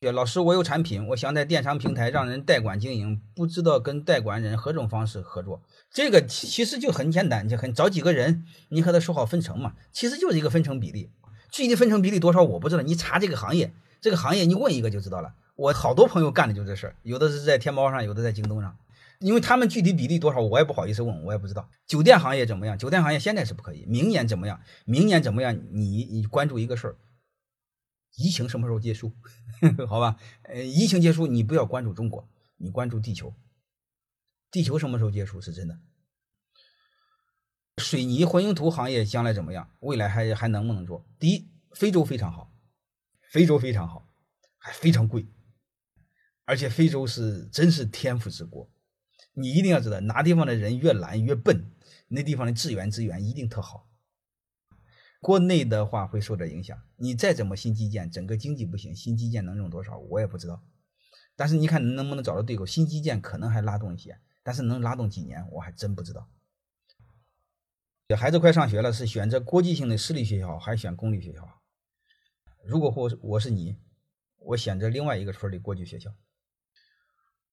老师，我有产品，我想在电商平台让人代管经营，不知道跟代管人何种方式合作。这个其实就很简单，就很找几个人，你和他说好分成嘛，其实就是一个分成比例。具体分成比例多少我不知道，你查这个行业，这个行业你问一个就知道了。我好多朋友干的就这事儿，有的是在天猫上，有的在京东上，因为他们具体比例多少我也不好意思问，我也不知道。酒店行业怎么样？酒店行业现在是不可以，明年怎么样？明年怎么样？你你关注一个事儿，疫情什么时候结束？好吧，呃，疫情结束你不要关注中国，你关注地球。地球什么时候结束是真的？水泥混凝土行业将来怎么样？未来还还能不能做？第一，非洲非常好，非洲非常好，还非常贵，而且非洲是真是天赋之国。你一定要知道，哪地方的人越懒越笨，那地方的资源资源一定特好。国内的话会受点影响，你再怎么新基建，整个经济不行，新基建能用多少我也不知道。但是你看能不能找到对口，新基建可能还拉动一些，但是能拉动几年我还真不知道。孩子快上学了，是选择国际性的私立学校还是选公立学校？如果我我是你，我选择另外一个村的国际学校。